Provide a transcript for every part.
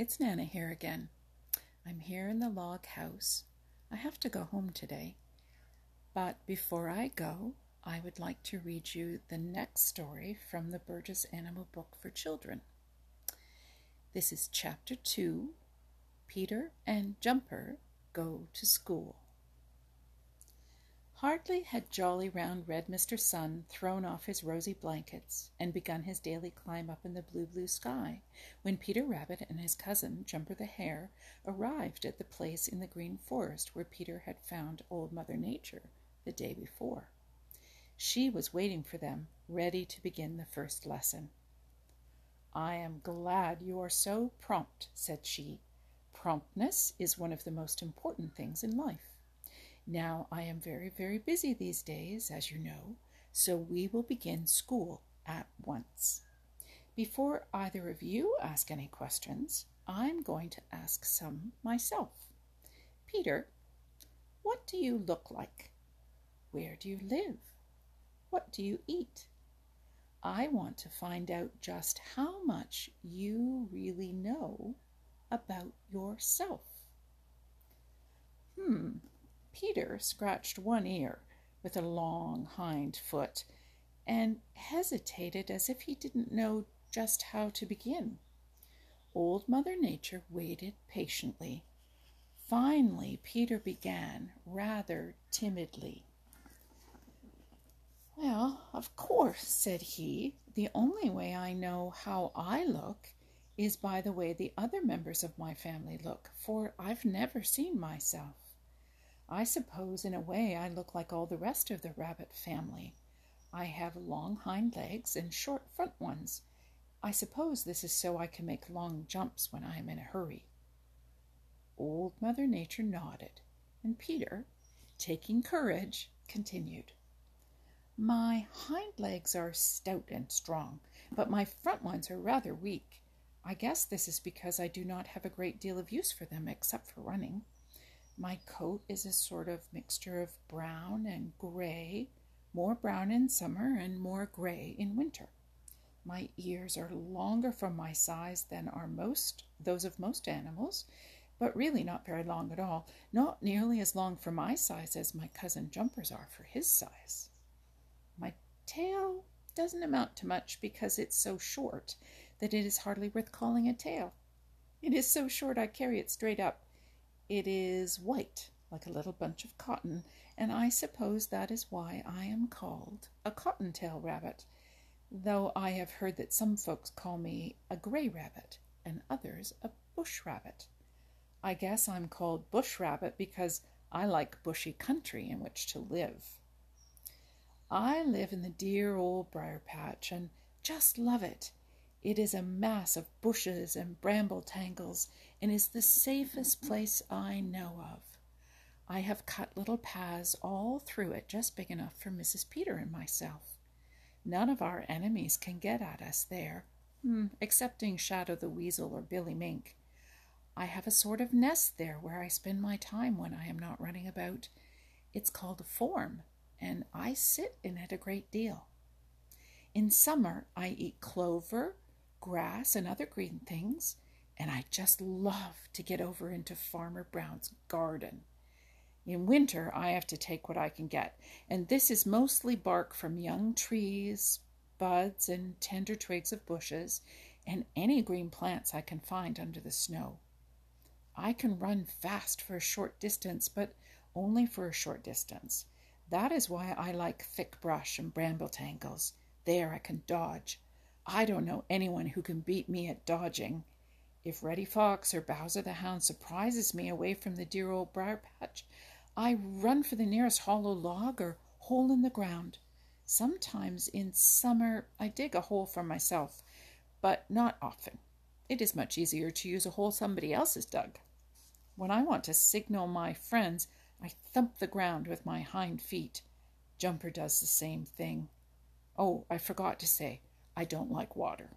it's Nana here again. I'm here in the log house. I have to go home today. But before I go, I would like to read you the next story from the Burgess Animal Book for Children. This is Chapter 2 Peter and Jumper Go to School. Hardly had jolly round red Mr. Sun thrown off his rosy blankets and begun his daily climb up in the blue, blue sky when Peter Rabbit and his cousin Jumper the Hare arrived at the place in the Green Forest where Peter had found Old Mother Nature the day before. She was waiting for them, ready to begin the first lesson. I am glad you are so prompt, said she. Promptness is one of the most important things in life. Now, I am very, very busy these days, as you know, so we will begin school at once. Before either of you ask any questions, I'm going to ask some myself. Peter, what do you look like? Where do you live? What do you eat? I want to find out just how much you really know about yourself. Hmm, Peter scratched one ear with a long hind foot and hesitated as if he didn't know just how to begin. Old Mother Nature waited patiently. Finally, Peter began rather timidly. Well, of course, said he, the only way I know how I look is by the way the other members of my family look, for I've never seen myself. I suppose, in a way, I look like all the rest of the rabbit family. I have long hind legs and short front ones. I suppose this is so I can make long jumps when I am in a hurry. Old Mother Nature nodded, and Peter, taking courage, continued. My hind legs are stout and strong, but my front ones are rather weak. I guess this is because I do not have a great deal of use for them except for running. My coat is a sort of mixture of brown and gray, more brown in summer and more gray in winter. My ears are longer for my size than are most those of most animals, but really not very long at all, not nearly as long for my size as my cousin Jumper's are for his size. My tail doesn't amount to much because it's so short that it is hardly worth calling a tail. It is so short I carry it straight up it is white, like a little bunch of cotton, and I suppose that is why I am called a cottontail rabbit, though I have heard that some folks call me a gray rabbit and others a bush rabbit. I guess I'm called bush rabbit because I like bushy country in which to live. I live in the dear old briar patch and just love it. It is a mass of bushes and bramble tangles and is the safest place I know of. I have cut little paths all through it just big enough for Mrs. Peter and myself. None of our enemies can get at us there, hmm, excepting Shadow the Weasel or Billy Mink. I have a sort of nest there where I spend my time when I am not running about. It's called a form, and I sit in it a great deal. In summer, I eat clover, grass, and other green things, and I just love to get over into Farmer Brown's garden. In winter, I have to take what I can get, and this is mostly bark from young trees, buds, and tender twigs of bushes, and any green plants I can find under the snow. I can run fast for a short distance, but only for a short distance. That is why I like thick brush and bramble tangles. There I can dodge. I don't know anyone who can beat me at dodging. If Reddy Fox or Bowser the Hound surprises me away from the dear old briar patch, I run for the nearest hollow log or hole in the ground. Sometimes in summer I dig a hole for myself, but not often. It is much easier to use a hole somebody else has dug. When I want to signal my friends, I thump the ground with my hind feet. Jumper does the same thing. Oh, I forgot to say, I don't like water.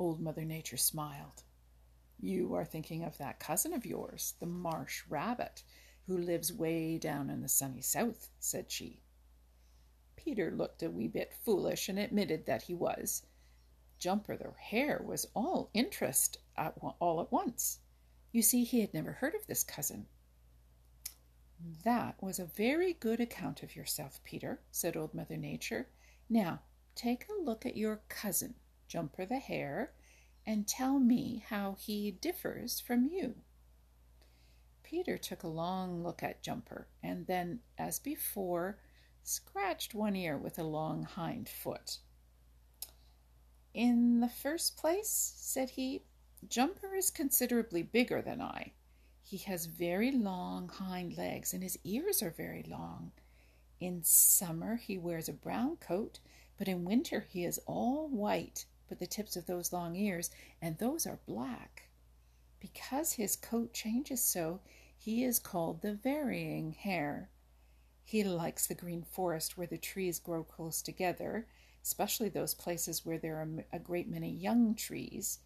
Old Mother Nature smiled. You are thinking of that cousin of yours, the marsh rabbit, who lives way down in the sunny south, said she. Peter looked a wee bit foolish and admitted that he was. Jumper the Hare was all interest at, all at once. You see, he had never heard of this cousin. That was a very good account of yourself, Peter, said Old Mother Nature. Now, take a look at your cousin, Jumper the Hare, and tell me how he differs from you. Peter took a long look at Jumper, and then, as before, scratched one ear with a long hind foot. In the first place, said he, Jumper is considerably bigger than I. He has very long hind legs, and his ears are very long. In summer, he wears a brown coat, but in winter, he is all white, but the tips of those long ears, and those are black. Because his coat changes so, he is called the varying hare. He likes the green forest where the trees grow close together, especially those places where there are a great many young trees.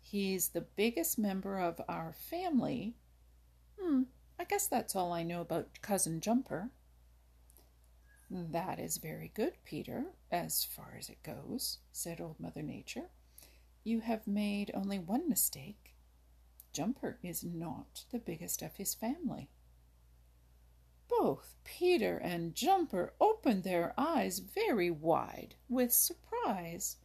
He's the biggest member of our family. Hmm, I guess that's all I know about Cousin Jumper. That is very good, Peter, as far as it goes, said Old Mother Nature. You have made only one mistake. Jumper is not the biggest of his family. Both Peter and Jumper opened their eyes very wide with surprise.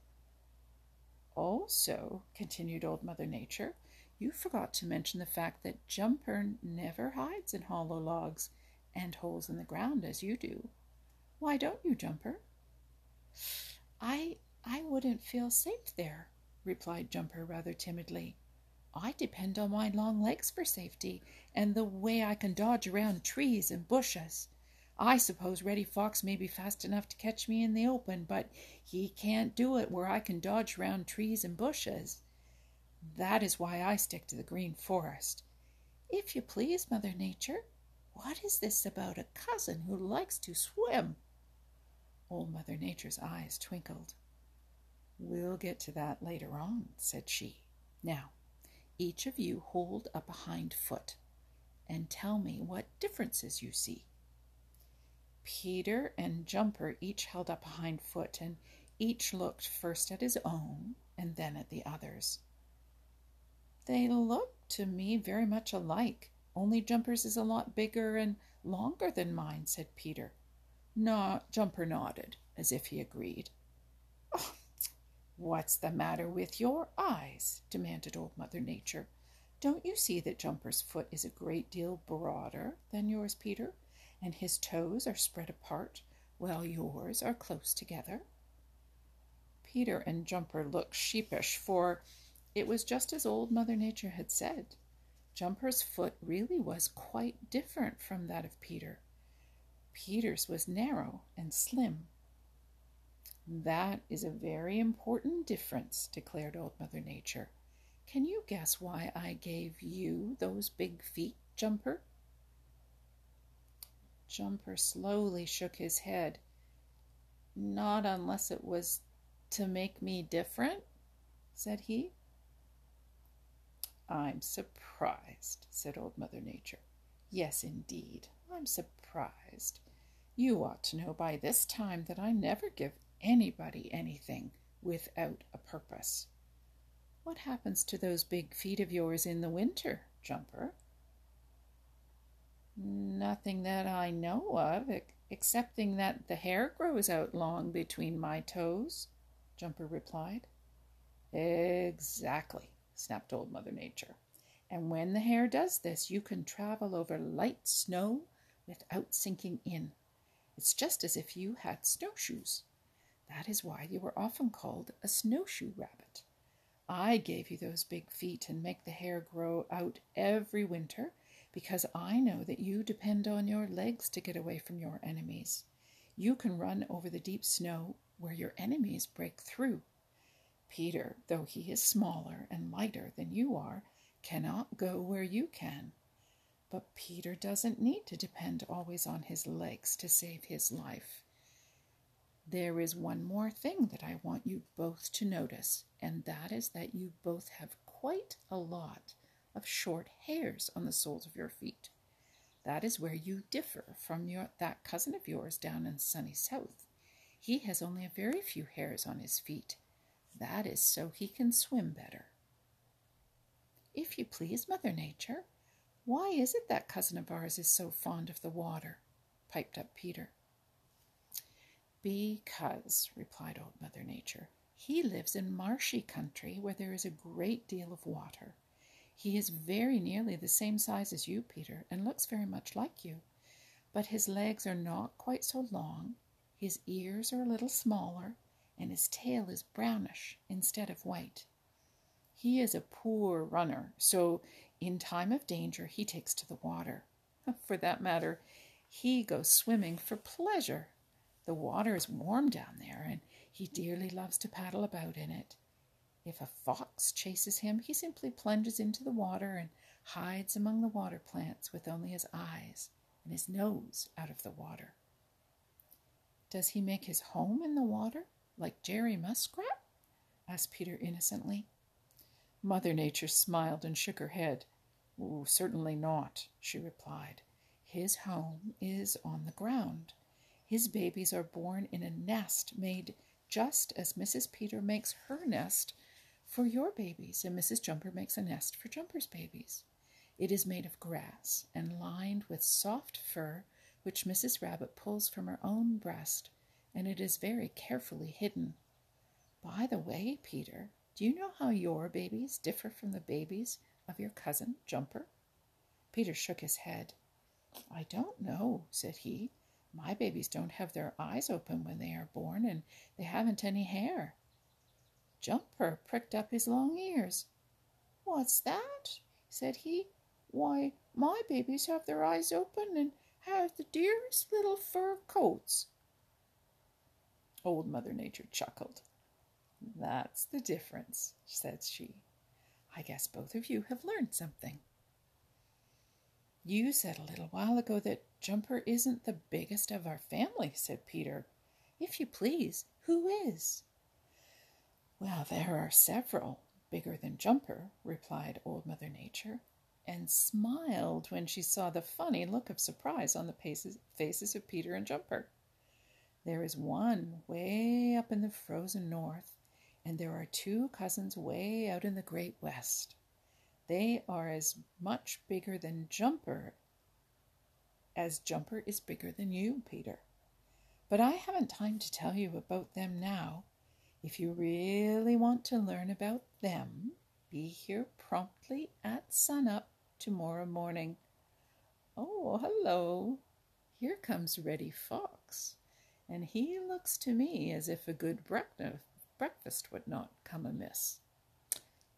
Also, continued Old Mother Nature, you forgot to mention the fact that Jumper never hides in hollow logs and holes in the ground as you do. Why don't you, Jumper? I I wouldn't feel safe there, replied Jumper rather timidly. I depend on my long legs for safety and the way I can dodge around trees and bushes. I suppose Reddy Fox may be fast enough to catch me in the open, but he can't do it where I can dodge round trees and bushes. That is why I stick to the Green Forest. If you please, Mother Nature, what is this about a cousin who likes to swim? Old Mother Nature's eyes twinkled. We'll get to that later on, said she. Now, each of you hold up a hind foot and tell me what differences you see. Peter and Jumper each held up a hind foot, and each looked first at his own and then at the others. They look to me very much alike, only Jumper's is a lot bigger and longer than mine, said Peter. No, Jumper nodded, as if he agreed. Oh, What's the matter with your eyes? demanded Old Mother Nature. Don't you see that Jumper's foot is a great deal broader than yours, Peter, and his toes are spread apart, while yours are close together? Peter and Jumper looked sheepish, for it was just as Old Mother Nature had said. Jumper's foot really was quite different from that of Peter. Peter's was narrow and slim, that is a very important difference, declared Old Mother Nature. Can you guess why I gave you those big feet, Jumper? Jumper slowly shook his head. Not unless it was to make me different, said he. I'm surprised, said Old Mother Nature. Yes, indeed, I'm surprised. You ought to know by this time that I never give anybody anything without a purpose. What happens to those big feet of yours in the winter, Jumper? Nothing that I know of, excepting that the hair grows out long between my toes, Jumper replied. Exactly, snapped Old Mother Nature. And when the hair does this, you can travel over light snow without sinking in. It's just as if you had snowshoes. That is why you are often called a snowshoe rabbit. I gave you those big feet and make the hair grow out every winter because I know that you depend on your legs to get away from your enemies. You can run over the deep snow where your enemies break through. Peter, though he is smaller and lighter than you are, cannot go where you can. But Peter doesn't need to depend always on his legs to save his life. There is one more thing that I want you both to notice, and that is that you both have quite a lot of short hairs on the soles of your feet. That is where you differ from your, that cousin of yours down in sunny south. He has only a very few hairs on his feet. That is so he can swim better. If you please, Mother Nature, why is it that cousin of ours is so fond of the water? piped up Peter. Because, replied Old Mother Nature, he lives in marshy country where there is a great deal of water. He is very nearly the same size as you, Peter, and looks very much like you. But his legs are not quite so long, his ears are a little smaller, and his tail is brownish instead of white. He is a poor runner, so in time of danger he takes to the water. For that matter, he goes swimming for pleasure. The water is warm down there, and he dearly loves to paddle about in it. If a fox chases him, he simply plunges into the water and hides among the water plants with only his eyes and his nose out of the water. Does he make his home in the water like Jerry Muskrat? asked Peter innocently. Mother Nature smiled and shook her head. Oh, certainly not, she replied. His home is on the ground. His babies are born in a nest made just as Mrs. Peter makes her nest for your babies, and Mrs. Jumper makes a nest for Jumper's babies. It is made of grass and lined with soft fur, which Mrs. Rabbit pulls from her own breast, and it is very carefully hidden. By the way, Peter, do you know how your babies differ from the babies of your cousin Jumper? Peter shook his head. I don't know, said he. My babies don't have their eyes open when they are born, and they haven't any hair. Jumper pricked up his long ears. What's that? said he. Why, my babies have their eyes open and have the dearest little fur coats. Old Mother Nature chuckled. That's the difference, said she. I guess both of you have learned something. You said a little while ago that Jumper isn't the biggest of our family, said Peter. If you please, who is? Well, there are several bigger than Jumper, replied Old Mother Nature, and smiled when she saw the funny look of surprise on the faces of Peter and Jumper. There is one way up in the frozen north, and there are two cousins way out in the great west. They are as much bigger than Jumper as Jumper is bigger than you, Peter. But I haven't time to tell you about them now. If you really want to learn about them, be here promptly at sunup tomorrow morning. Oh, hello. Here comes Reddy Fox, and he looks to me as if a good breakfast would not come amiss.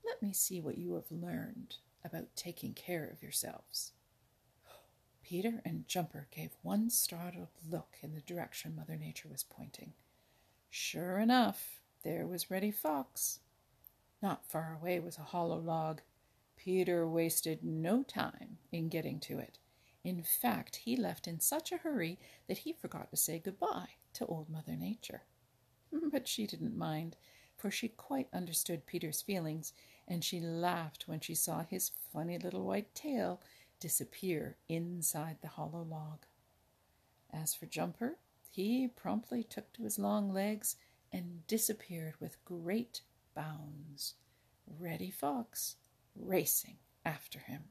Let me see what you have learned about taking care of yourselves. Peter and Jumper gave one startled look in the direction Mother Nature was pointing. Sure enough, there was Reddy Fox. Not far away was a hollow log. Peter wasted no time in getting to it. In fact, he left in such a hurry that he forgot to say goodbye to Old Mother Nature. Mm, but she didn't mind, for she quite understood Peter's feelings, and she laughed when she saw his funny little white tail disappear inside the hollow log. As for Jumper, he promptly took to his long legs and disappeared with great bounds, Reddy Fox racing after him.